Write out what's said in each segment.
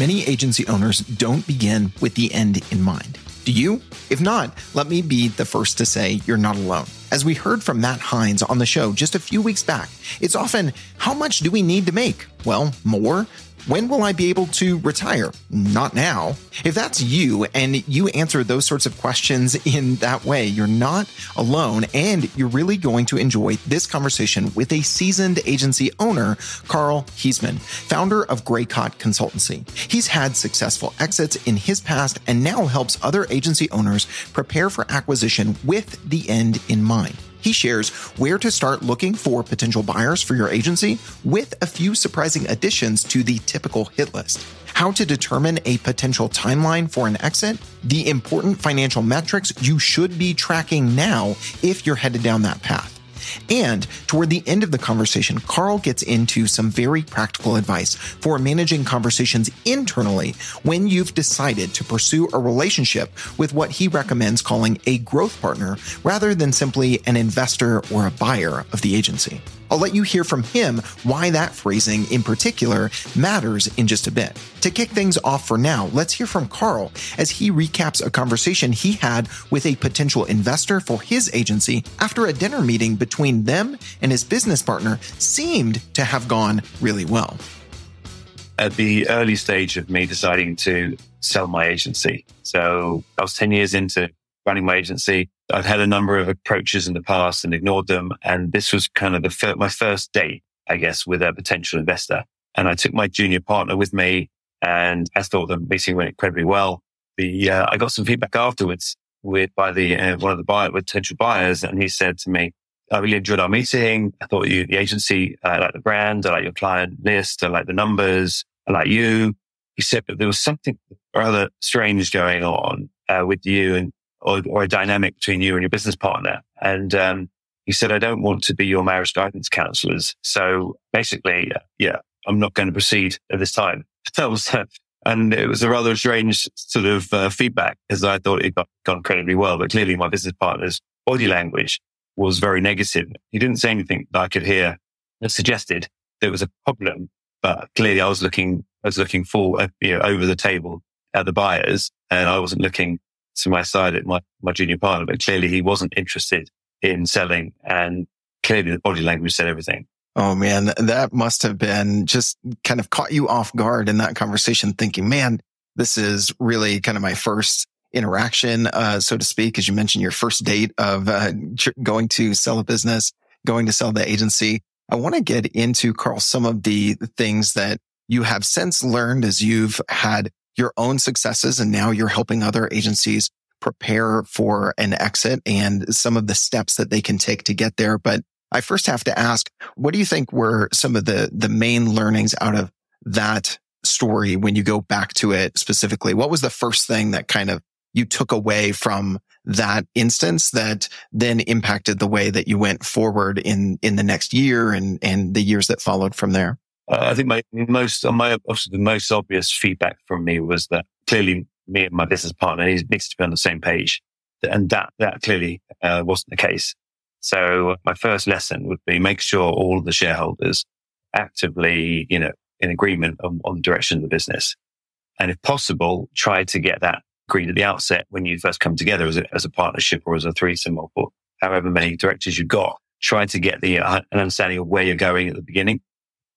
many agency owners don't begin with the end in mind. Do you? If not, let me be the first to say you're not alone. As we heard from Matt Heinz on the show just a few weeks back, it's often how much do we need to make? Well, more. When will I be able to retire? Not now. If that's you and you answer those sorts of questions in that way, you're not alone and you're really going to enjoy this conversation with a seasoned agency owner, Karl Heasman, founder of Greycott Consultancy. He's had successful exits in his past and now helps other agency owners prepare for acquisition with the end in mind. He shares where to start looking for potential buyers for your agency with a few surprising additions to the typical hit list. How to determine a potential timeline for an exit, the important financial metrics you should be tracking now if you're headed down that path. And toward the end of the conversation, Karl gets into some very practical advice for managing conversations internally when you've decided to pursue a relationship with what he recommends calling a growth partner rather than simply an investor or a buyer of the agency. I'll let you hear from him why that phrasing in particular matters in just a bit. To kick things off for now, let's hear from Karl as he recaps a conversation he had with a potential investor for his agency after a dinner meeting between them and his business partner seemed to have gone really well. At the early stage of me deciding to sell my agency. So I was 10 years into running my agency. I'd had a number of approaches in the past and ignored them. And this was kind of the fir- my first date, I guess, with a potential investor. And I took my junior partner with me and I thought the meeting went incredibly well. The, uh, I got some feedback afterwards with by the, uh, one of the buyer, potential buyers. And he said to me, I really enjoyed our meeting. I thought you, the agency, I like the brand. I like your client list. I like the numbers. I like you. He said, but there was something rather strange going on uh, with you and or, or a dynamic between you and your business partner. And, um, he said, I don't want to be your marriage guidance counselors. So basically, yeah, I'm not going to proceed at this time. And it was a rather strange sort of uh, feedback as I thought it got gone incredibly well. But clearly my business partner's body language was very negative. He didn't say anything that I could hear that suggested there was a problem, but clearly I was looking, I was looking for, uh, you know, over the table at the buyers and I wasn't looking to my side at my, my junior partner, but clearly he wasn't interested in selling and clearly the body language said everything. Oh man, that must have been just kind of caught you off guard in that conversation thinking, man, this is really kind of my first interaction, uh, so to speak, as you mentioned, your first date of uh, going to sell a business, going to sell the agency. I want to get into Karl some of the things that you have since learned as you've had your own successes and now you're helping other agencies prepare for an exit and some of the steps that they can take to get there. But I first have to ask, what do you think were some of the, the main learnings out of that story when you go back to it specifically? What was the first thing that kind of you took away from that instance that then impacted the way that you went forward in, in the next year and, and the years that followed from there? Uh, I think my most, my, obviously the most obvious feedback from me was that clearly me and my business partner needs to be on the same page. And that, that clearly uh, wasn't the case. So my first lesson would be make sure all the shareholders actively, you know, in agreement on, on the direction of the business. And if possible, try to get that agreed at the outset when you first come together as a, as a partnership or as a threesome or however many directors you've got. Try to get the uh, an understanding of where you're going at the beginning.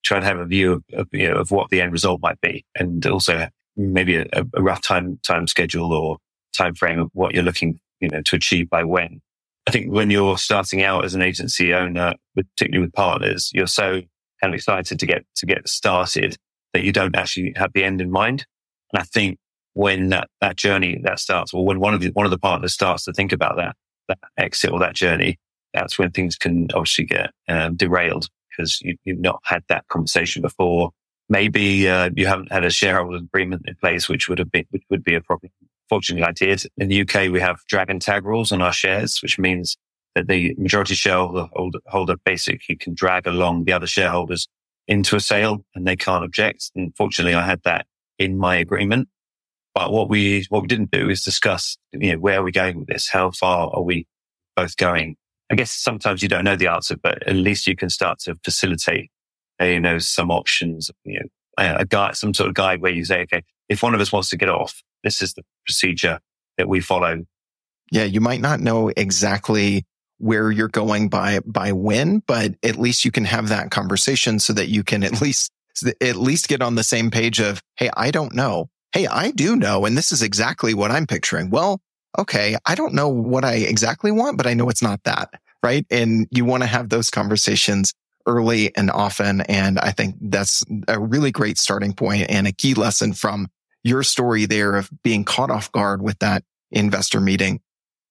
Try to have a view of, of, you know, of what the end result might be, and also maybe a, a rough time time schedule or time frame of what you're looking you know to achieve by when. I think when you're starting out as an agency owner, particularly with partners, you're so kind of excited to get to get started that you don't actually have the end in mind. And I think when that, that journey that starts, or when one of the one of the partners starts to think about that that exit or that journey, that's when things can obviously get um, derailed because you, have not had that conversation before. Maybe uh, you haven't had a shareholder agreement in place, which would have been which would be a problem. Fortunately, I did. In the UK, we have drag and tag rules on our shares, which means that the majority shareholder holder basically can drag along the other shareholders into a sale and they can't object. And fortunately, I had that in my agreement. But what we, what we didn't do is discuss, you know, where are we going with this? How far are we both going? I guess sometimes you don't know the answer, but at least you can start to facilitate, uh, you know, some options, you know, a guide, some sort of guide where you say, okay, if one of us wants to get off, this is the procedure that we follow. Yeah, you might not know exactly where you're going by by when, but at least you can have that conversation so that you can at least at least get on the same page of, hey, I don't know. Hey, I do know, and this is exactly what I'm picturing. Well, okay, I don't know what I exactly want, but I know it's not that, right? And you want to have those conversations early and often. And I think that's a really great starting point and a key lesson from your story there of being caught off guard with that investor meeting.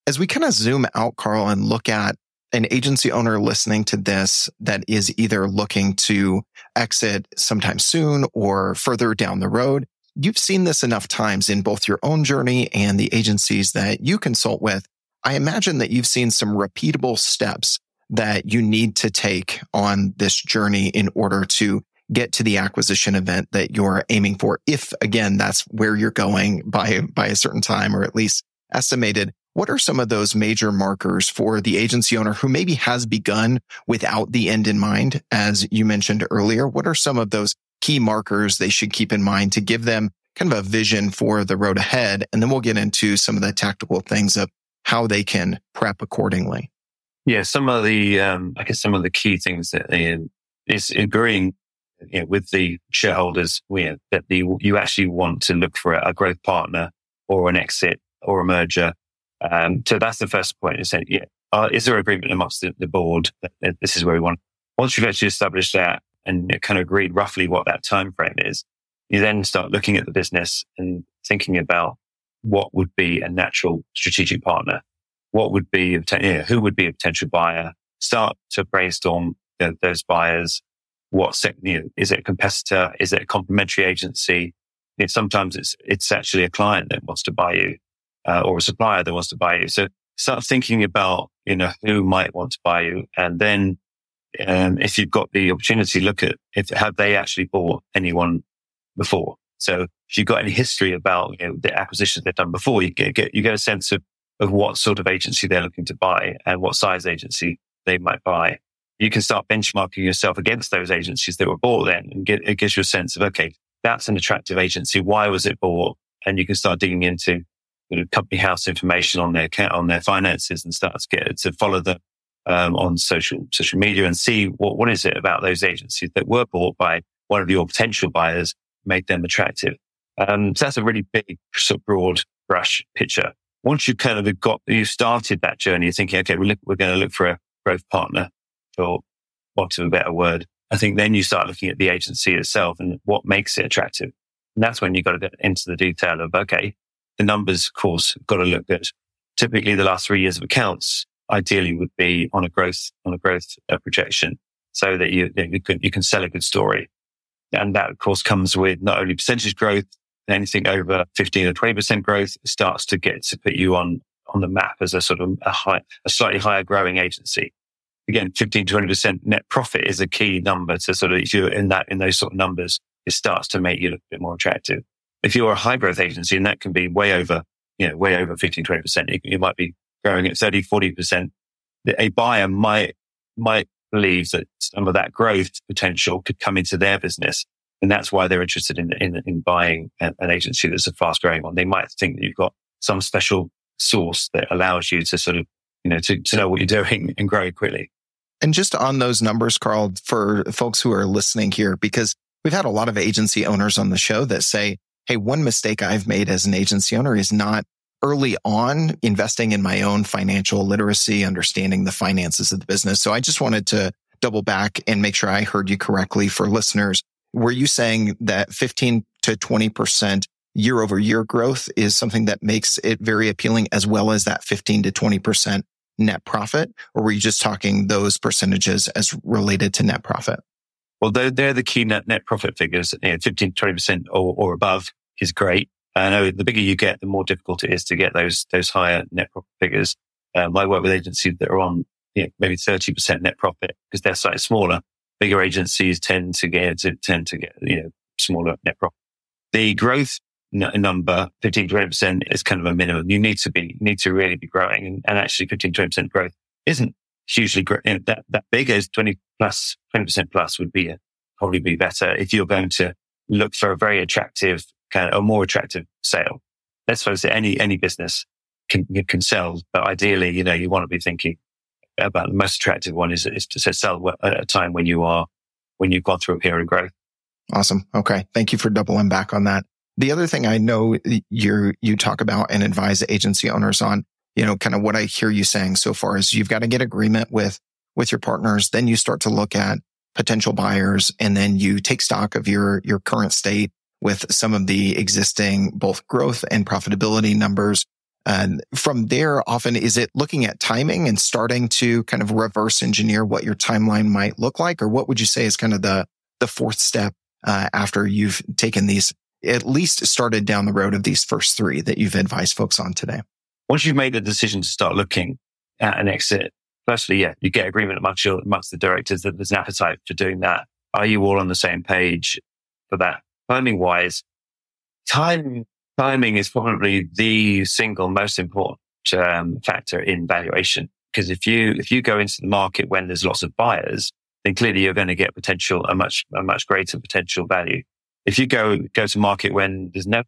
As we kind of zoom out, Karl, and look at an agency owner listening to this that is either looking to exit sometime soon or further down the road, you've seen this enough times in both your own journey and the agencies that you consult with. I imagine that you've seen some repeatable steps that you need to take on this journey in order to get to the acquisition event that you're aiming for. If again, that's where you're going by, by a certain time or at least estimated. What are some of those major markers for the agency owner who maybe has begun without the end in mind? As you mentioned earlier, what are some of those key markers they should keep in mind to give them kind of a vision for the road ahead? And then we'll get into some of the tactical things of how they can prep accordingly. Yeah, some of the, um, I guess some of the key things that is agreeing you know, with the shareholders you know, that the, you actually want to look for a growth partner or an exit or a merger. Um, so that's the first point. Is saying, yeah, uh, is there agreement amongst the, the board that, that, this is where we want? Once you've actually established that and kind of agreed roughly what that time frame is, you then start looking at the business and thinking about what would be a natural strategic partner. What would be, you know, who would be a potential buyer? Start to brainstorm those buyers what you know, is it a competitor? Is it a complementary agency? You know, sometimes it's, it's actually a client that wants to buy you, uh, or a supplier that wants to buy you. So start thinking about, you know, who might want to buy you. And then, um, if you've got the opportunity, look at if, have they actually bought anyone before? So if you've got any history about, you know, the acquisitions they've done before, you get, get, you get a sense of, of what sort of agency they're looking to buy and what size agency they might buy you can start benchmarking yourself against those agencies that were bought then and get, it gives you a sense of, okay, that's an attractive agency. Why was it bought? And you can start digging into company house information on their account, on their finances and start to get to follow them um, on social social media and see what what is it about those agencies that were bought by one of your potential buyers made them attractive. Um, so that's a really big, sort of broad brush picture. Once you kind of got you started that journey, you're thinking, okay, we're, we're going to look for a growth partner for want of a better word. I think then you start looking at the agency itself and what makes it attractive. And that's when you've got to get into the detail of, okay, the numbers, of course, got to look good. Typically the last three years of accounts ideally would be on a growth, on a growth uh, projection so that you, you can, you can sell a good story. And that of course comes with not only percentage growth, anything over 15 or 20% growth starts to get to put you on, on the map as a sort of a high, a slightly higher growing agency again, 15, 20% net profit is a key number to sort of, if you're in that, in those sort of numbers, it starts to make you look a bit more attractive. If you're a high growth agency and that can be way over, you know, way over 15, 20%, you, you might be growing at 30, 40%. A buyer might, might believe that some of that growth potential could come into their business. And that's why they're interested in, in, in buying an, an agency that's a fast growing one. They might think that you've got some special source that allows you to sort of you know, to, to know what you're doing and grow quickly. And just on those numbers, Karl, for folks who are listening here, because we've had a lot of agency owners on the show that say, Hey, one mistake I've made as an agency owner is not early on investing in my own financial literacy, understanding the finances of the business. So I just wanted to double back and make sure I heard you correctly for listeners. Were you saying that 15 to 20% year over year growth is something that makes it very appealing as well as that 15 to 20% net profit? Or were you just talking those percentages as related to net profit? Well, they're, they're the key net, net profit figures. You know, 15 to 20% or, or above is great. I know the bigger you get, the more difficult it is to get those, those higher net profit figures. Um, I work with agencies that are on you know, maybe 30% net profit because they're slightly smaller. Bigger agencies tend to get, tend to get, you know, smaller net profit. The growth number, 15 20 percent is kind of a minimum. You need to be, need to really be growing. And, and actually 15 20 percent growth isn't hugely great. You know, that, that big as 20 plus, 20% plus would be a, probably be better if you're going to look for a very attractive of a more attractive sale. Let's suppose that any, any business can, can sell, but ideally, you know, you want to be thinking about the most attractive one is, is to sell at a time when you are, when you've gone through a period of growth. Awesome. Okay. Thank you for doubling back on that. The other thing I know you you talk about and advise agency owners on, you know, kind of what I hear you saying so far is you've got to get agreement with with your partners. Then you start to look at potential buyers and then you take stock of your your current state with some of the existing both growth and profitability numbers. And from there, often is it looking at timing and starting to kind of reverse engineer what your timeline might look like? Or what would you say is kind of the, the fourth step uh, after you've taken these at least started down the road of these first three that you've advised folks on today? Once you've made the decision to start looking at an exit, firstly, yeah, you get agreement amongst your, amongst the directors that there's an appetite for doing that. Are you all on the same page for that? Timing wise, time, timing is probably the single most important um, factor in valuation. Because if you, if you go into the market when there's lots of buyers, then clearly you're going to get potential, a much, a much greater potential value. If you go, go to market when there's no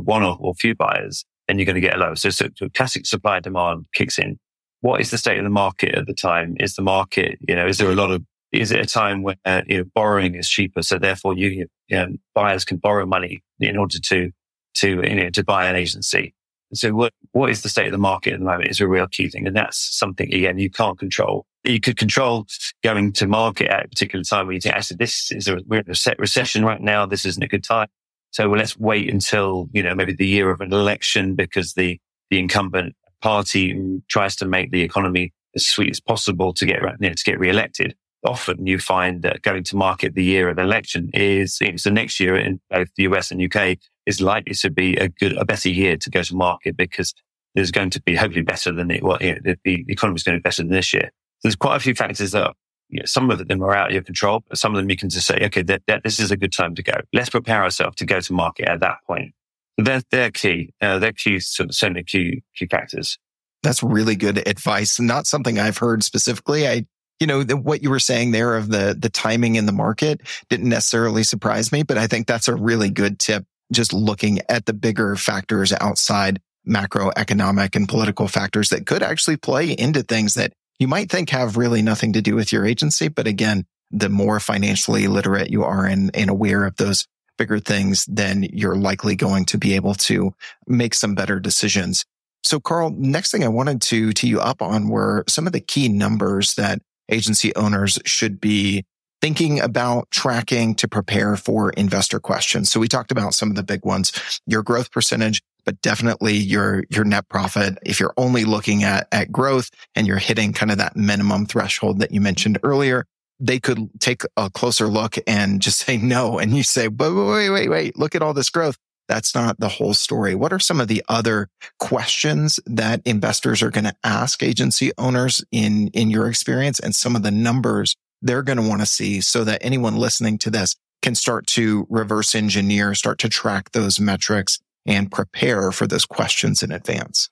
one or, or few buyers, then you're going to get a low. So, so, classic supply demand kicks in. What is the state of the market at the time? Is the market, you know, is there a lot of, is it a time where you know, borrowing is cheaper? So therefore you, you know, buyers can borrow money in order to, to, you know, to buy an agency. So what, what is the state of the market at the moment is a real key thing. And that's something, again, you can't control you could control going to market at a particular time where you think, actually, this is a, we're in a recession right now. This isn't a good time. So well, let's wait until, you know, maybe the year of an election because the, the incumbent party tries to make the economy as sweet as possible to get, you know, to get re-elected. Often you find that going to market the year of election is, the next year in both the US and UK is likely to be a good, a better year to go to market because there's going to be hopefully better than it, well, you know, the, the economy is going to be better than this year So there's quite a few factors that you know, some of them are out of your control, but some of them you can just say, okay, that, that, this is a good time to go. Let's prepare ourselves to go to market at that point. So they're, they're key. Uh, they're key, sort of, so many key, key factors. That's really good advice. Not something I've heard specifically. I, you know, the, what you were saying there of the, the timing in the market didn't necessarily surprise me, but I think that's a really good tip. Just looking at the bigger factors outside macroeconomic and political factors that could actually play into things that you might think have really nothing to do with your agency. But again, the more financially literate you are and, and aware of those bigger things, then you're likely going to be able to make some better decisions. So Karl, next thing I wanted to tee you up on were some of the key numbers that agency owners should be thinking about tracking to prepare for investor questions. So we talked about some of the big ones, your growth percentage, but definitely your, your net profit. If you're only looking at, at growth and you're hitting kind of that minimum threshold that you mentioned earlier, they could take a closer look and just say no. And you say, wait, wait, wait, wait, look at all this growth. That's not the whole story. What are some of the other questions that investors are going to ask agency owners in, in your experience and some of the numbers they're going to want to see so that anyone listening to this can start to reverse engineer, start to track those metrics and prepare for those questions in advance?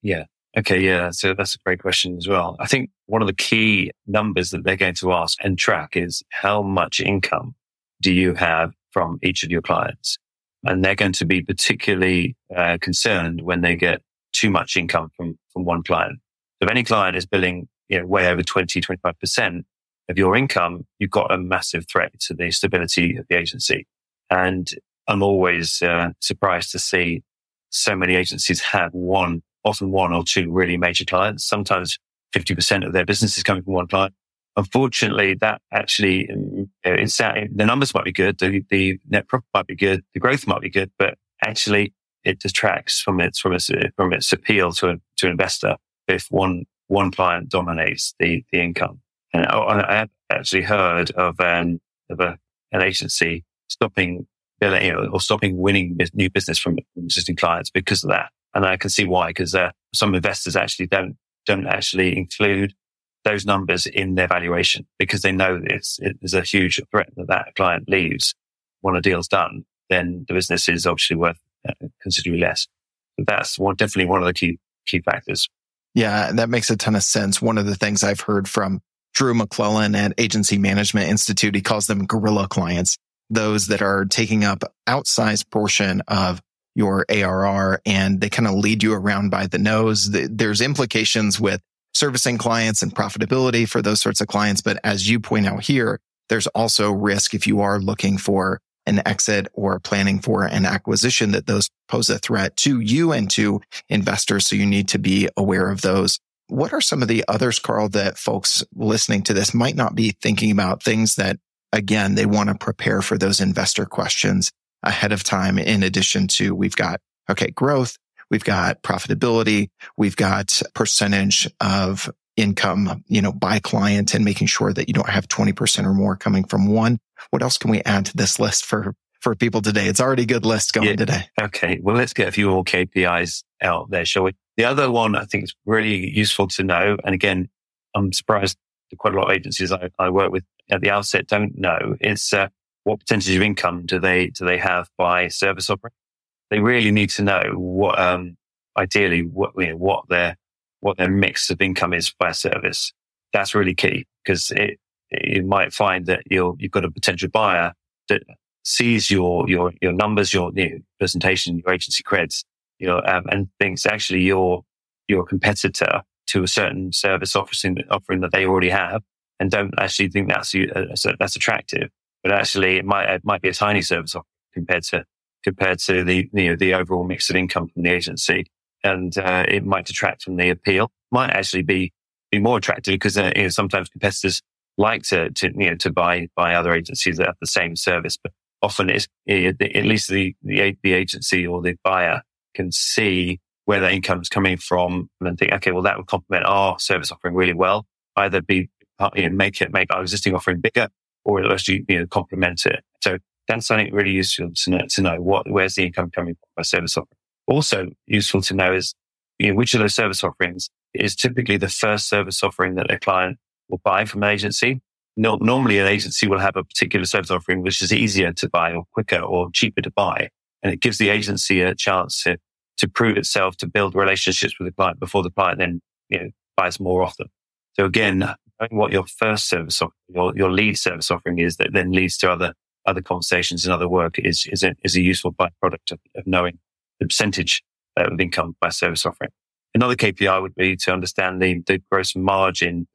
Yeah. Okay. Yeah. So that's a great question as well. I think one of the key numbers that they're going to ask and track is how much income do you have from each of your clients? And they're going to be particularly uh, concerned when they get too much income from, from one client. So if any client is billing, you know, way over 20, 25% of your income, you've got a massive threat to the stability of the agency. And I'm always uh, surprised to see so many agencies have one, often one or two really major clients. Sometimes 50% of their business is coming from one client. Unfortunately, that actually, um, it's, the numbers might be good. The, the net profit might be good. The growth might be good, but actually it detracts from its, from its, from its appeal to, a, to an investor if one, one client dominates the, the income. And I, have actually heard of, um, of a, an agency stopping billing you know, or stopping winning new business from existing clients because of that. And I can see why, because uh, some investors actually don't, don't actually include those numbers in their valuation because they know it, there's a huge threat that that client leaves when a deal's done, then the business is obviously worth uh, considerably less. That's one, definitely one of the key, key factors. Yeah, that makes a ton of sense. One of the things I've heard from Drew McLellan at Agency Management Institute, he calls them gorilla clients those that are taking up outsized portion of your ARR and they kind of lead you around by the nose. There's implications with servicing clients and profitability for those sorts of clients. But as you point out here, there's also risk if you are looking for an exit or planning for an acquisition that those pose a threat to you and to investors. So you need to be aware of those. What are some of the others, Karl, that folks listening to this might not be thinking about things that, again, they want to prepare for those investor questions ahead of time. In addition to we've got, okay, growth. We've got profitability. We've got percentage of income, you know, by client and making sure that you don't have 20% or more coming from one. What else can we add to this list for, for people today? It's already a good list going yeah. today. Okay. Well, let's get a few more KPIs out there, shall we? The other one I think is really useful to know. And again, I'm surprised quite a lot of agencies I, I work with at the outset don't know is uh, what percentage of income do they do they have by service offering? They really need to know what, um, ideally, what you know, what their what their mix of income is by service. That's really key because it you might find that you you've got a potential buyer that sees your your your numbers, your you know, presentation, your agency creds, you know, um, and thinks actually you're your competitor to a certain service offering offering that they already have, and don't actually think that's uh, that's attractive. But actually, it might it might be a tiny service offering compared to compared to the you know the overall mix of income from the agency, and uh, it might detract from the appeal. Might actually be be more attractive because uh, you know sometimes competitors like to to you know to buy buy other agencies that have the same service, but often it's at least the the, the agency or the buyer can see where that income is coming from and think, okay, well that would complement our service offering really well. Either be you know, make it make our existing offering bigger, or it'll you know complement it. So that's something really useful to know, to know what where's the income coming from by service offering. Also useful to know is you know, which of those service offerings is typically the first service offering that a client will buy from an agency. No, normally, an agency will have a particular service offering which is easier to buy or quicker or cheaper to buy, and it gives the agency a chance to to prove itself to build relationships with the client before the client then you know buys more often. So again, knowing what your first service offering, your, your lead service offering is that then leads to other other conversations and other work is is a, is a useful byproduct of, of knowing the percentage uh, of income by service offering. Another KPI would be to understand the, the gross margin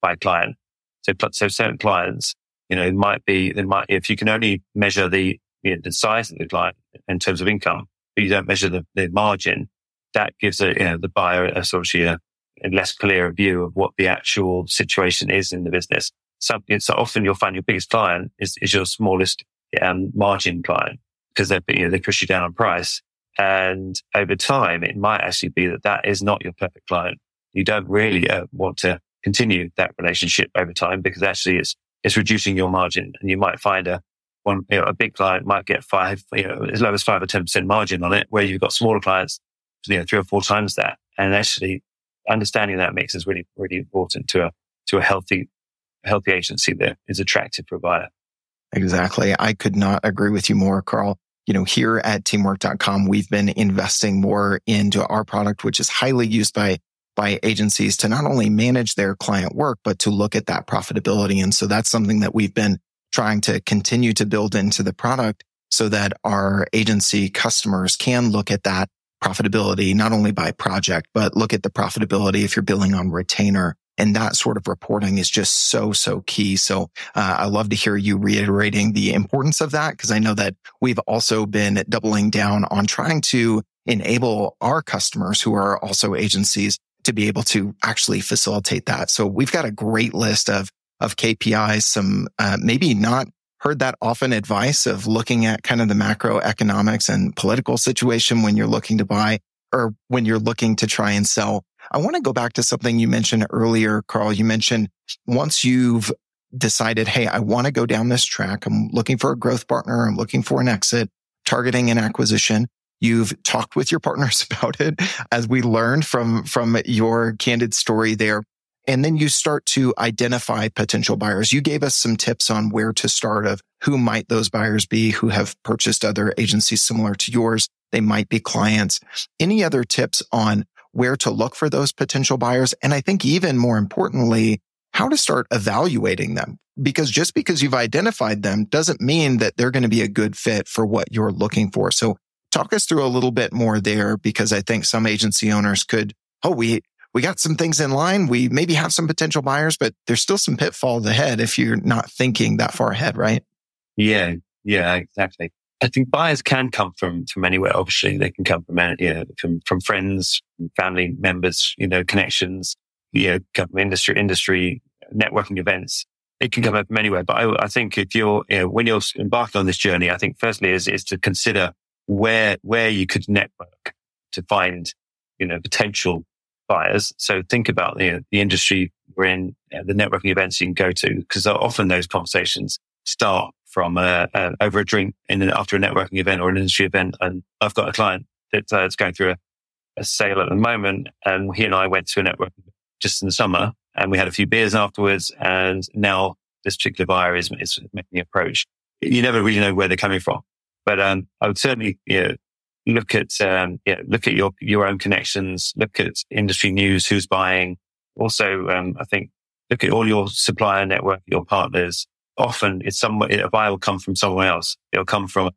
by client. So, so certain clients, you know, might be, it might, if you can only measure the, you know, the size of the client in terms of income, but you don't measure the, the margin, that gives a, you know, the buyer a sort of a less clear view of what the actual situation is in the business. So, so often you'll find your biggest client is, is your smallest um, margin client because they, you know, they push you down on price. And over time, it might actually be that that is not your perfect client. You don't really uh, want to continue that relationship over time because actually it's, it's reducing your margin and you might find a one, you know, a big client might get five, you know, as low as five or 10% margin on it, where you've got smaller clients, you know, three or four times that. And actually understanding that mix is really, really important to a, to a healthy, healthy agency that is attractive a. Exactly. I could not agree with you more, Karl you know, here at teamwork.com, we've been investing more into our product, which is highly used by by agencies to not only manage their client work, but to look at that profitability. And so that's something that we've been trying to continue to build into the product so that our agency customers can look at that profitability, not only by project, but look at the profitability if you're billing on retainer and that sort of reporting is just so, so key. So uh, I love to hear you reiterating the importance of that because I know that we've also been doubling down on trying to enable our customers who are also agencies to be able to actually facilitate that. So we've got a great list of, of KPIs, some, uh, maybe not heard that often advice of looking at kind of the macroeconomics and political situation when you're looking to buy or when you're looking to try and sell I want to go back to something you mentioned earlier, Karl. You mentioned once you've decided, Hey, I want to go down this track. I'm looking for a growth partner. I'm looking for an exit, targeting an acquisition. You've talked with your partners about it as we learned from, from your candid story there. And then you start to identify potential buyers. You gave us some tips on where to start of who might those buyers be who have purchased other agencies similar to yours. They might be clients. Any other tips on where to look for those potential buyers. And I think even more importantly, how to start evaluating them. Because just because you've identified them doesn't mean that they're going to be a good fit for what you're looking for. So talk us through a little bit more there because I think some agency owners could, oh, we, we got some things in line. We maybe have some potential buyers, but there's still some pitfalls ahead if you're not thinking that far ahead, right? Yeah. Yeah, exactly. I think buyers can come from from anywhere. Obviously, they can come from you know, from from friends, family members, you know, connections, you know, come from industry, industry networking events. It can come from anywhere. But I, I think if you're you know, when you're embarking on this journey, I think firstly is is to consider where where you could network to find you know potential buyers. So think about you know, the industry we're in, uh, the networking events you can go to, because often those conversations start from over a drink in an, after a networking event or an industry event. And I've got a client that's uh, going through a, a, sale at the moment, and he and I went to a network just in the summer, and we had a few beers afterwards. And now this particular buyer is, is making the approach. You never really know where they're coming from, but um, I would certainly you know, look at um, yeah, look at your your own connections, look at industry news, who's buying. Also, um, I think look at all your supplier network, your partners, often it's some a buyer will come from somewhere else. It'll come from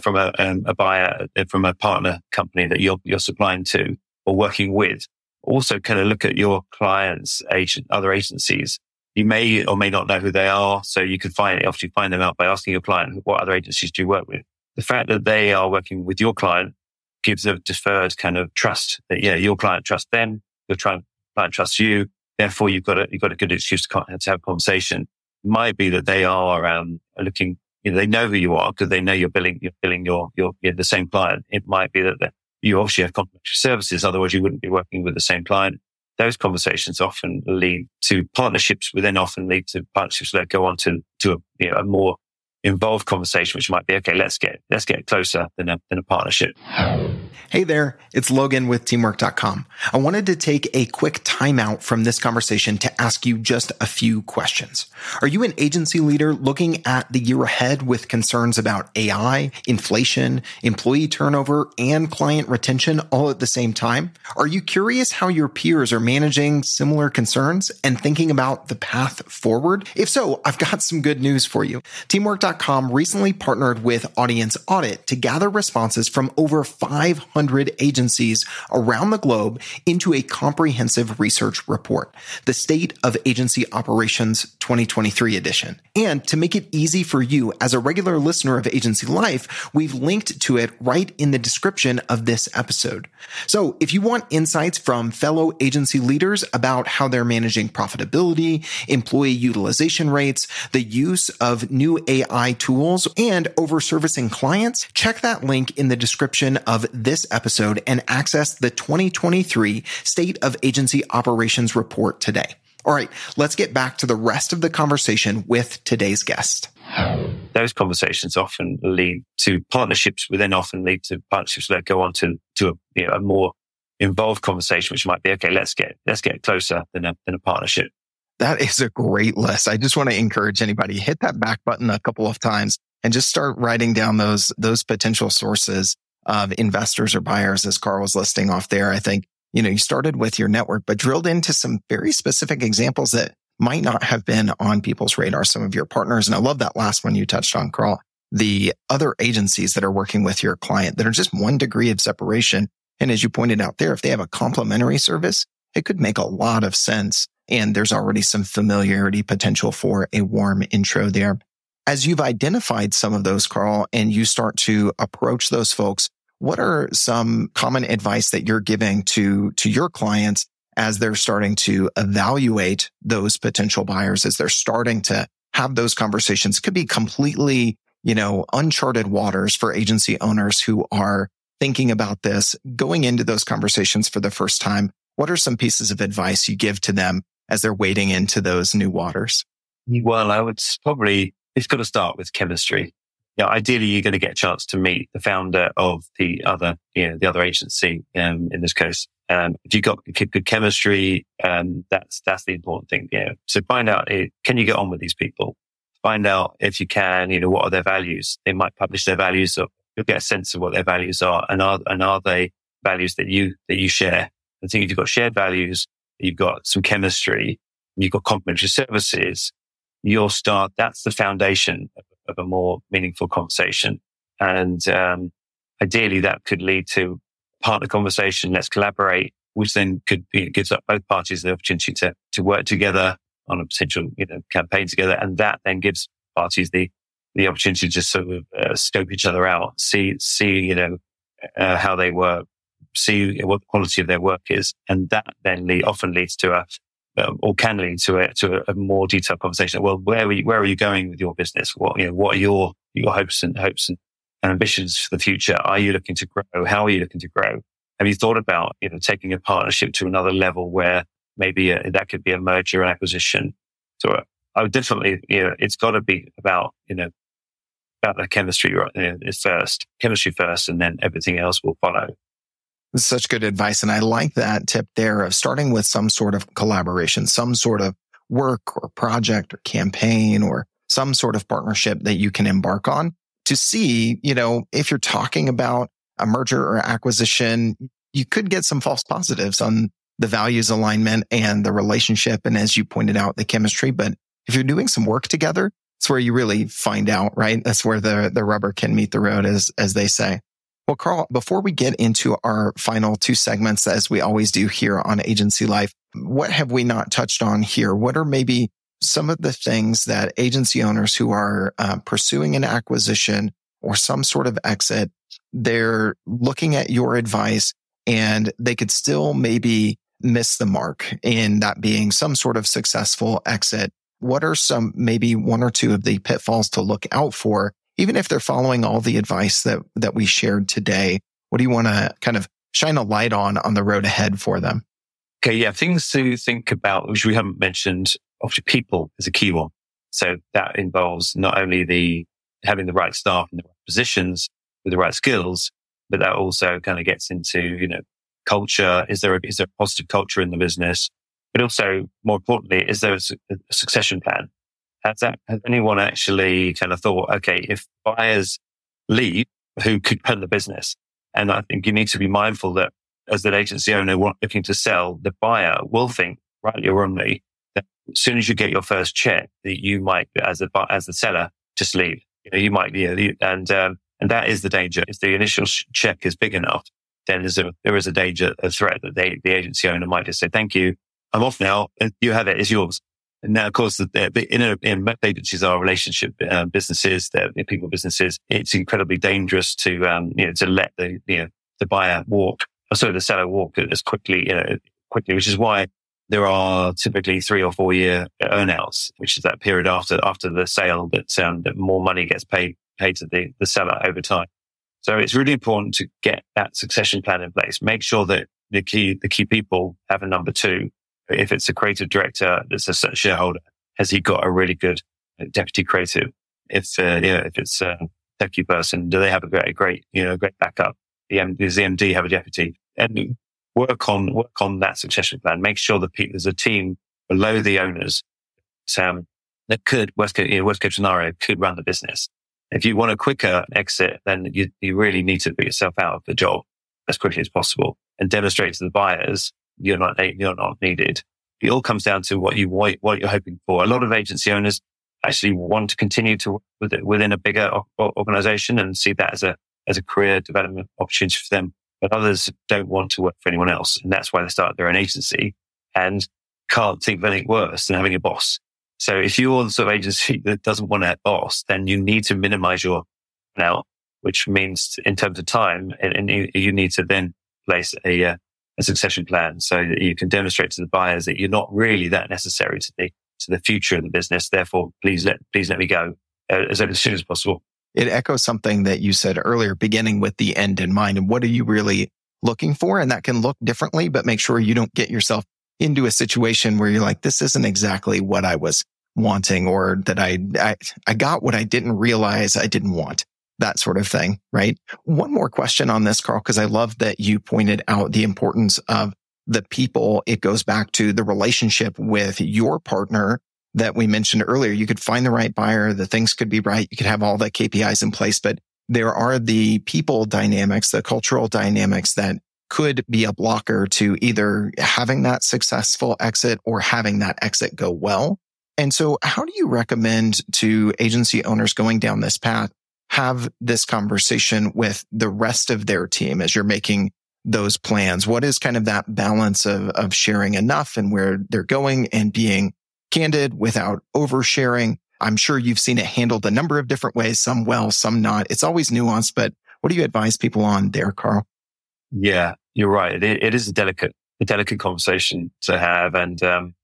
from a, um, a buyer uh, from a partner company that you're you're supplying to or working with. Also, kind of look at your clients' agent, other agencies. You may or may not know who they are, so you can find obviously find them out by asking your client what other agencies do you work with. The fact that they are working with your client gives a deferred kind of trust that yeah, your client trusts them, your client trusts you. Therefore, you've got a you've got a good excuse to have a conversation might be that they are um, looking, you know, they know who you are because they know you're billing, you're billing your, your, you're the same client. It might be that you obviously have complementary services. Otherwise you wouldn't be working with the same client. Those conversations often lead to partnerships, which then often lead to partnerships that go on to, to a, you know, a more involved conversation, which might be, okay, let's get, let's get closer than a, than a partnership. Hey there, it's Logan with teamwork.com. I wanted to take a quick timeout from this conversation to ask you just a few questions. Are you an agency leader looking at the year ahead with concerns about AI, inflation, employee turnover, and client retention all at the same time? Are you curious how your peers are managing similar concerns and thinking about the path forward? If so, I've got some good news for you. Teamwork.com recently partnered with Audience Audit to gather responses from over 500 agencies around the globe into a comprehensive research report, the State of Agency Operations 2023 edition. And to make it easy for you as a regular listener of Agency Life, we've linked to it right in the description of this episode. So if you want insights from fellow agency leaders about how they're managing profitability, employee utilization rates, the use of new AI tools, and over servicing clients, check that link in the description of this episode and access the 2023 State of Agency Operations Report today. All right, let's get back to the rest of the conversation with today's guest. Those conversations often lead to partnerships, which then often lead to partnerships that go on to, to a, you know, a more involved conversation, which might be, okay, let's get, let's get closer than a, than a partnership. That is a great list. I just want to encourage anybody hit that back button a couple of times and just start writing down those, those potential sources of investors or buyers, as Karl was listing off there. I think, you know, you started with your network, but drilled into some very specific examples that might not have been on people's radar, some of your partners. And I love that last one you touched on, Karl. The other agencies that are working with your client that are just one degree of separation. And as you pointed out there, if they have a complementary service, it could make a lot of sense. And there's already some familiarity potential for a warm intro there. As you've identified some of those, Karl, and you start to approach those folks, what are some common advice that you're giving to, to your clients as they're starting to evaluate those potential buyers, as they're starting to have those conversations? Could be completely, you know, uncharted waters for agency owners who are thinking about this, going into those conversations for the first time. What are some pieces of advice you give to them as they're wading into those new waters? Well, I would probably it's got to start with chemistry. Yeah, ideally, you're going to get a chance to meet the founder of the other, you know, the other agency. Um, in this case, um, if you've got good chemistry, um, that's that's the important thing. Yeah. So find out eh, can you get on with these people. Find out if you can, you know, what are their values. They might publish their values, or you'll get a sense of what their values are, and are and are they values that you that you share. I think if you've got shared values, you've got some chemistry, you've got complementary services, you'll start, that's the foundation of, a more meaningful conversation. And, um, ideally that could lead to partner conversation. Let's collaborate, which then could gives up both parties the opportunity to, to work together on a potential, you know, campaign together. And that then gives parties the, the opportunity to just sort of uh, scope each other out, see, see, you know, uh, how they work, see what the quality of their work is. And that then lead, often leads to a, um, or can lead to a, to a, more detailed conversation. Well, where are you, where are you going with your business? What, you know, what are your, your hopes and hopes and, and ambitions for the future? Are you looking to grow? How are you looking to grow? Have you thought about, you know, taking a partnership to another level where maybe a, that could be a merger and acquisition? So uh, I would definitely, you know, it's got to be about, you know, about the chemistry you know, first, chemistry first, and then everything else will follow. Such good advice. And I like that tip there of starting with some sort of collaboration, some sort of work or project or campaign or some sort of partnership that you can embark on to see, you know, if you're talking about a merger or acquisition, you could get some false positives on the values alignment and the relationship. And as you pointed out, the chemistry. But if you're doing some work together, it's where you really find out, right? That's where the, the rubber can meet the road as, as they say. Well, Karl, before we get into our final two segments, as we always do here on Agency Life, what have we not touched on here? What are maybe some of the things that agency owners who are uh, pursuing an acquisition or some sort of exit, they're looking at your advice and they could still maybe miss the mark in that being some sort of successful exit. What are some, maybe one or two of the pitfalls to look out for even if they're following all the advice that, that we shared today, what do you want to kind of shine a light on on the road ahead for them? Okay. Yeah. Things to think about, which we haven't mentioned. Obviously people is a key one. So that involves not only the having the right staff in the right positions with the right skills, but that also kind of gets into, you know, culture. Is there a, is there a positive culture in the business? But also more importantly, is there a, a succession plan? Has that, has anyone actually kind of thought, okay, if buyers leave, who could run the business? And I think you need to be mindful that as an agency owner looking to sell, the buyer will think, rightly or wrongly, that as soon as you get your first check, that you might, as a, as the seller, just leave. You know, you might, yeah, and, um, and that is the danger. If the initial check is big enough, then there's a, there is a danger, a threat that they, the agency owner might just say, thank you. I'm off now. You have it. It's yours. And now, of course, the, the in, in agencies are relationship uh, businesses, they're people businesses. It's incredibly dangerous to, um, you know, to let the, you know, the buyer walk, or sorry, the seller walk as quickly, you know, quickly, which is why there are typically three or four year earnouts, which is that period after, after the sale that, um, that more money gets paid, paid to the, the seller over time. So it's really important to get that succession plan in place. Make sure that the key, the key people have a number two if it's a creative director that's a shareholder, has he got a really good deputy creative? If uh, yeah, if it's a techie person, do they have a great, a great, you know, great backup? The M- does the MD have a deputy? And work on work on that succession plan. Make sure that people, there's a team below the owners um, that could worst case, you know, worst case scenario could run the business. If you want a quicker exit, then you, you really need to put yourself out of the job as quickly as possible and demonstrate to the buyers you're not you're not needed. It all comes down to what you what, what you're hoping for. A lot of agency owners actually want to continue to within a bigger organization and see that as a as a career development opportunity for them. But others don't want to work for anyone else, and that's why they start their own agency and can't think of anything worse than having a boss. So if you're the sort of agency that doesn't want a boss, then you need to minimize your now, which means in terms of time, and, and you, you, need to then place a, uh, a succession plan so that you can demonstrate to the buyers that you're not really that necessary to the to the future of the business. Therefore, please let please let me go uh, as, as soon as possible. It echoes something that you said earlier, beginning with the end in mind. And what are you really looking for? And that can look differently, but make sure you don't get yourself into a situation where you're like, this isn't exactly what I was wanting or that I, I, I got what I didn't realize I didn't want that sort of thing, right? One more question on this, Karl, because I love that you pointed out the importance of the people. It goes back to the relationship with your partner that we mentioned earlier. You could find the right buyer. The things could be right. You could have all the KPIs in place, but there are the people dynamics, the cultural dynamics that could be a blocker to either having that successful exit or having that exit go well. And so how do you recommend to agency owners going down this path have this conversation with the rest of their team as you're making those plans? What is kind of that balance of, of sharing enough and where they're going and being candid without oversharing? I'm sure you've seen it handled a number of different ways, some well, some not. It's always nuanced, but what do you advise people on there, Karl? Yeah, you're right. It, it is a delicate, a delicate conversation to have. And, um,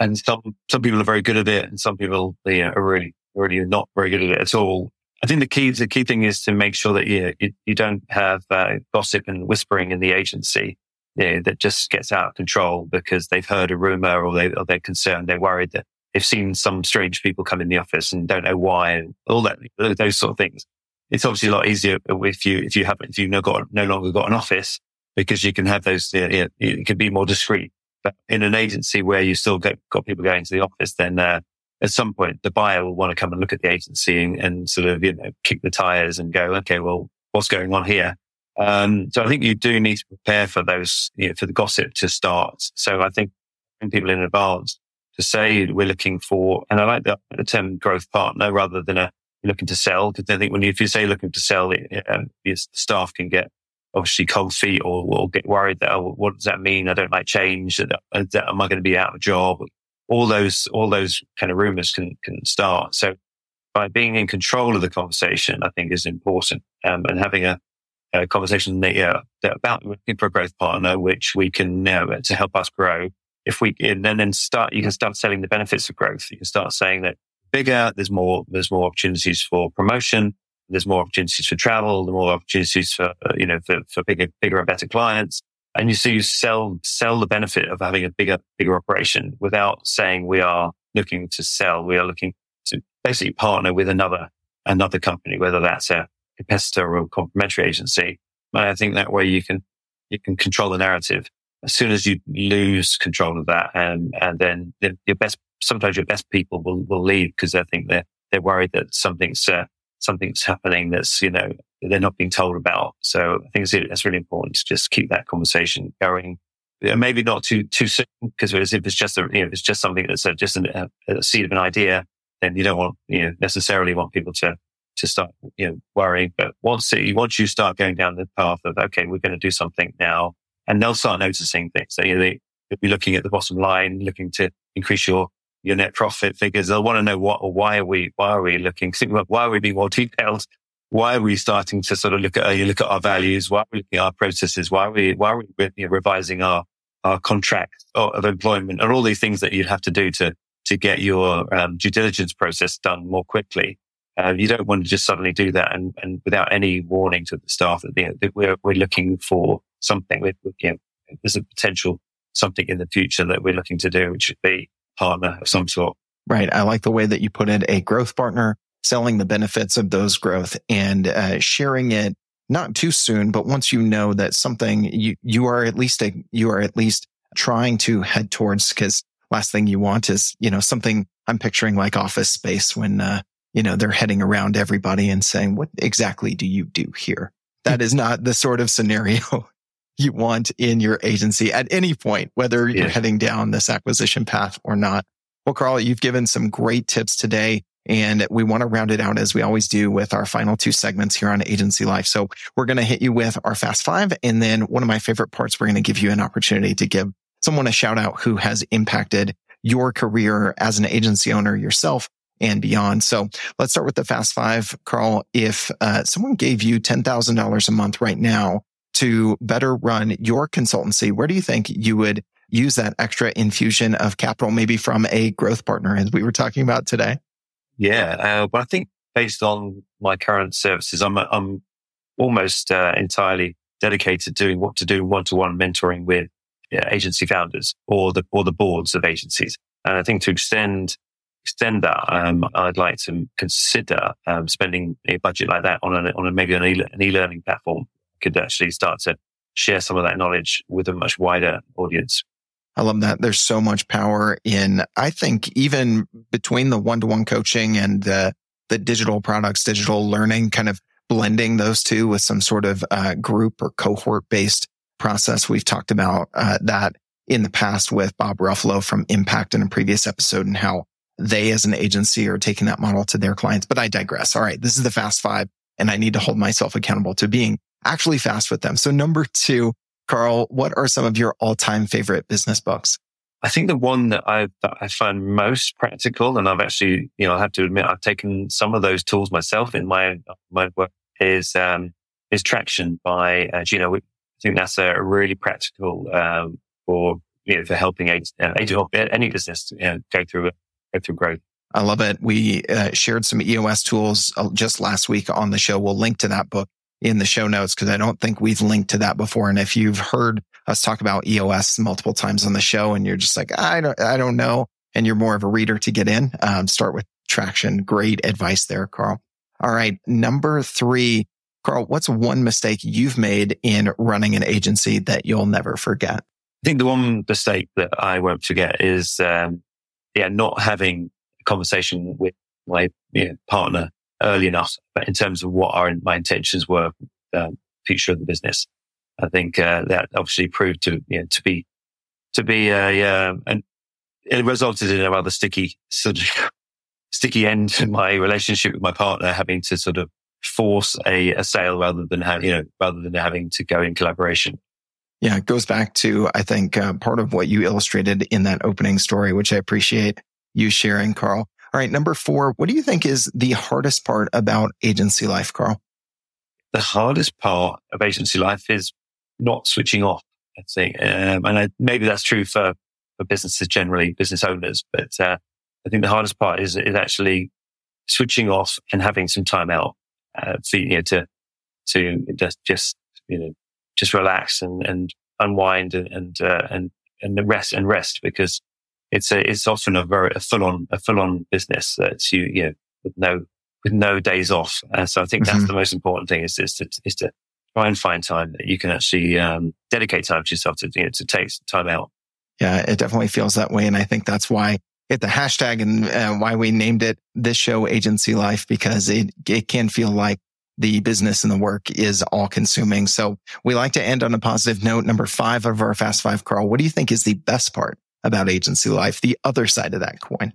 and some, some people are very good at it and some people you know, are really, really not very good at it at all. I think the key, the key thing is to make sure that you, you, you don't have uh, gossip and whispering in the agency you know, that just gets out of control because they've heard a rumor or, they, or they're concerned, they're worried that they've seen some strange people come in the office and don't know why and all that, those sort of things. It's obviously a lot easier if you, if you haven't, if you've no, got, no longer got an office because you can have those, you know, it can be more discreet. But in an agency where you still get, got people going to the office, then, uh, at some point the buyer will want to come and look at the agency and, and sort of, you know, kick the tires and go, okay, well, what's going on here? Um, so I think you do need to prepare for those, you know, for the gossip to start. So I think people in advance to say we're looking for, and I like the, the term growth partner rather than a looking to sell. Because I think when you, if you say looking to sell, it, uh, the staff can get obviously cold feet or, or get worried that, oh, what does that mean? I don't like change. That, that, am I going to be out of a job? All those, all those kind of rumors can, can start. So by being in control of the conversation, I think is important. Um, and having a, a conversation that, yeah, that about looking for a growth partner, which we can, know, to help us grow. If we, and then start, you can start selling the benefits of growth. You can start saying that bigger, there's more, there's more opportunities for promotion there's more opportunities for travel, the more opportunities for, uh, you know, for, for bigger, bigger and better clients. And you see, you sell, sell the benefit of having a bigger, bigger operation without saying we are looking to sell. We are looking to basically partner with another, another company, whether that's a competitor or a complementary agency. And I think that way you can, you can control the narrative. As soon as you lose control of that and, and then your best, sometimes your best people will, will leave because they think they're, they're worried that something's, uh, something's happening that's, you know, they're not being told about. So I think it's, really important to just keep that conversation going. Maybe not too, too soon because if it's just a, you know, it's just something that's a, just a, a seed of an idea, then you don't want, you know, necessarily want people to, to start, you know, worrying. But once it, once you start going down the path of, okay, we're going to do something now and they'll start noticing things. So, you know, they, they'll be looking at the bottom line, looking to increase your your net profit figures. They'll want to know what or why are we, why are we looking, why are we being more detailed? Why are we starting to sort of look at, uh, you look at our values? Why are we looking at our processes? Why are we, why are we you know, revising our, our contract of employment and all these things that you'd have to do to, to get your um, due diligence process done more quickly. Uh, you don't want to just suddenly do that and, and without any warning to the staff that, you know, that we're, we're looking for something with, you know, there's a potential something in the future that we're looking to do, which should be partner of some sort. Right. I like the way that you put it, a growth partner, selling the benefits of those growth and uh, sharing it not too soon, but once you know that something you, you are at least a, you are at least trying to head towards because last thing you want is, you know, something I'm picturing like office space when, uh, you know, they're heading around everybody and saying, what exactly do you do here? That is not the sort of scenario you want in your agency at any point, whether you're heading down this acquisition path or not. Well, Karl, you've given some great tips today. And we want to round it out as we always do with our final two segments here on agency life. So we're going to hit you with our fast five. And then one of my favorite parts, we're going to give you an opportunity to give someone a shout out who has impacted your career as an agency owner yourself and beyond. So let's start with the fast five. Karl, if uh, someone gave you $10,000 a month right now to better run your consultancy, where do you think you would use that extra infusion of capital, maybe from a growth partner, as we were talking about today? Yeah, uh, but I think based on my current services, I'm I'm almost uh, entirely dedicated to doing what to do one to one mentoring with yeah, agency founders or the or the boards of agencies. And I think to extend extend that, um, I'd like to consider um, spending a budget like that on on a, maybe an, e- an e-learning platform could actually start to share some of that knowledge with a much wider audience. I love that. There's so much power in, I think, even between the one to one coaching and the, the digital products, digital learning, kind of blending those two with some sort of uh, group or cohort based process. We've talked about uh, that in the past with Bob Ruffolo from Impact in a previous episode and how they as an agency are taking that model to their clients. But I digress. All right. This is the fast five and I need to hold myself accountable to being actually fast with them. So number two, Karl, what are some of your all time favorite business books? I think the one that I that I find most practical, and I've actually, you know, I have to admit, I've taken some of those tools myself in my my work is um, is Traction by uh, Gino. I think that's a really practical um, for you know for helping uh, any business you know, go through go through growth. I love it. We uh, shared some EOS tools uh, just last week on the show. We'll link to that book in the show notes because I don't think we've linked to that before. And if you've heard us talk about EOS multiple times on the show and you're just like, I don't, I don't know. And you're more of a reader to get in. Um, start with traction. Great advice there, Karl. All right. Number three, Karl, what's one mistake you've made in running an agency that you'll never forget? I think the one mistake that I won't forget is, um, yeah, not having a conversation with my you know, partner early enough, but in terms of what our, my intentions were, um, future of the business. I think uh, that obviously proved to you know, to be to be a uh, and it resulted in a rather sticky sort of sticky end to my relationship with my partner, having to sort of force a, a sale rather than have you know rather than having to go in collaboration. Yeah, it goes back to I think uh, part of what you illustrated in that opening story, which I appreciate you sharing, Karl. All right, number four, what do you think is the hardest part about agency life, Karl? The hardest part of agency life is not switching off. I think, um, and I, maybe that's true for for businesses generally, business owners. But uh, I think the hardest part is is actually switching off and having some time out uh, for you know to to just just you know just relax and and unwind and and uh, and and rest and rest because it's a it's often a very a full on a full on business that's you you know with no with no days off. Uh, so I think that's mm-hmm. the most important thing is is to is to try and find time that you can actually um, dedicate time to yourself to, you know, to take time out. Yeah, it definitely feels that way. And I think that's why it the hashtag and uh, why we named it this show agency life, because it, it can feel like the business and the work is all consuming. So we like to end on a positive note. Number five of our fast five, Karl, what do you think is the best part about agency life? The other side of that coin.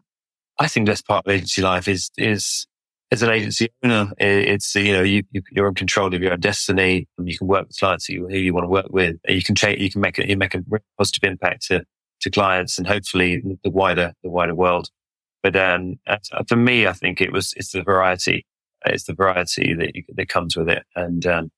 I think that's part of agency life is, is as an agency owner, it's, you know, you, you, are in control of your own destiny. You can work with clients who you want to work with. You can change, you can make a, you make a positive impact to, to clients and hopefully the wider, the wider world. But, um, for me, I think it was, it's the variety. It's the variety that, you, that comes with it. And, um,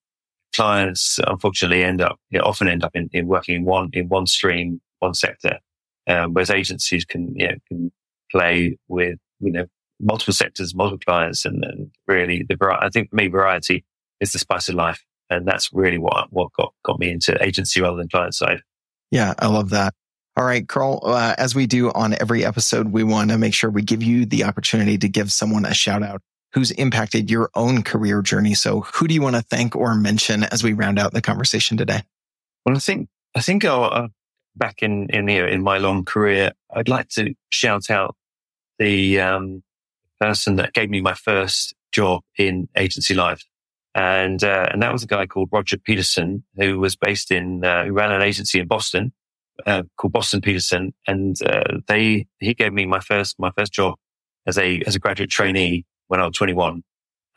clients unfortunately end up, you know, often end up in, in, working in one, in one stream, one sector. Um, whereas agencies can, you know, can play with, you know, multiple sectors, multiple clients, and, and really the variety. I think for me, variety is the spice of life, and that's really what what got got me into agency rather than client side. Yeah, I love that. All right, Karl, uh, as we do on every episode, we want to make sure we give you the opportunity to give someone a shout out who's impacted your own career journey. So who do you want to thank or mention as we round out the conversation today? Well, I think, I think uh, back in, in, you know, in my long career, I'd like to shout out the, um, person that gave me my first job in agency life. And, uh, and that was a guy called Roger Peterson, who was based in, uh, who ran an agency in Boston, uh, called Boston Peterson. And, uh, they, he gave me my first, my first job as a, as a graduate trainee when I was 21.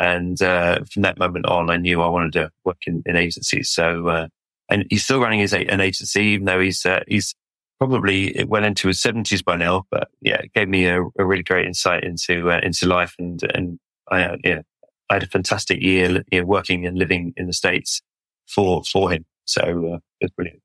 And, uh, from that moment on, I knew I wanted to work in, in agencies. So, uh, and he's still running his, an agency, even though he's, he's, probably well into his seventies by now, but yeah, it gave me a, a really great insight into uh, into life, and and I uh, yeah, I had a fantastic year you know, working and living in the states for for him. So uh, it's brilliant.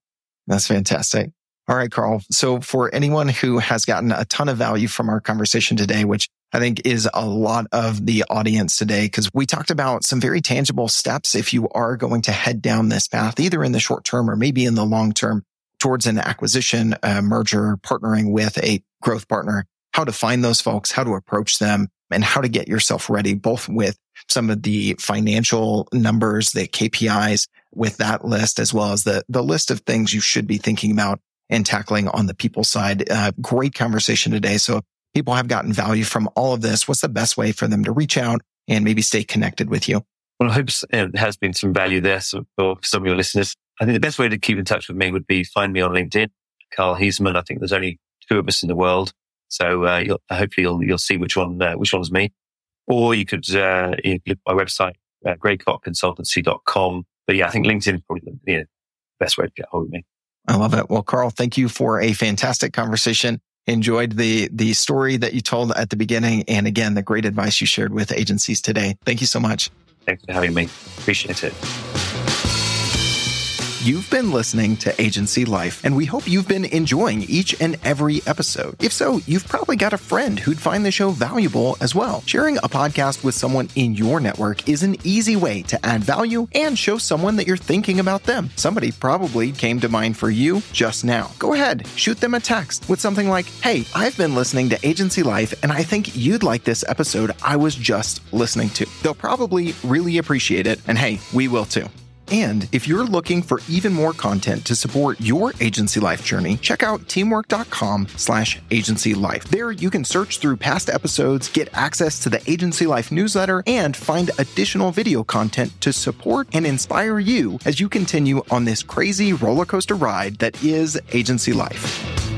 That's fantastic. All right, Karl. So for anyone who has gotten a ton of value from our conversation today, which I think is a lot of the audience today, because we talked about some very tangible steps if you are going to head down this path, either in the short term or maybe in the long term towards an acquisition, merger, partnering with a growth partner, how to find those folks, how to approach them and how to get yourself ready, both with some of the financial numbers, the KPIs with that list, as well as the, the list of things you should be thinking about and tackling on the people side. Uh, great conversation today. So people have gotten value from all of this. What's the best way for them to reach out and maybe stay connected with you? Well, I hope it has been some value there for some of your listeners. I think the best way to keep in touch with me would be find me on LinkedIn, Karl Heasman. I think there's only two of us in the world. So uh, you'll, hopefully you'll, you'll see which one, uh, which one's me. Or you could, uh, you could look at my website, uh, greycottconsultancy.com. But yeah, I think LinkedIn is probably the yeah, best way to get hold of me. I love it. Well, Karl, thank you for a fantastic conversation. Enjoyed the the story that you told at the beginning, and again, the great advice you shared with agencies today. Thank you so much. Thanks for having me. Appreciate it. You've been listening to Agency Life, and we hope you've been enjoying each and every episode. If so, you've probably got a friend who'd find the show valuable as well. Sharing a podcast with someone in your network is an easy way to add value and show someone that you're thinking about them. Somebody probably came to mind for you just now. Go ahead, shoot them a text with something like, Hey, I've been listening to Agency Life, and I think you'd like this episode I was just listening to. They'll probably really appreciate it, and hey, we will too. And if you're looking for even more content to support your agency life journey, check out teamwork.com slash agency life. There you can search through past episodes, get access to the agency life newsletter, and find additional video content to support and inspire you as you continue on this crazy roller coaster ride that is agency life.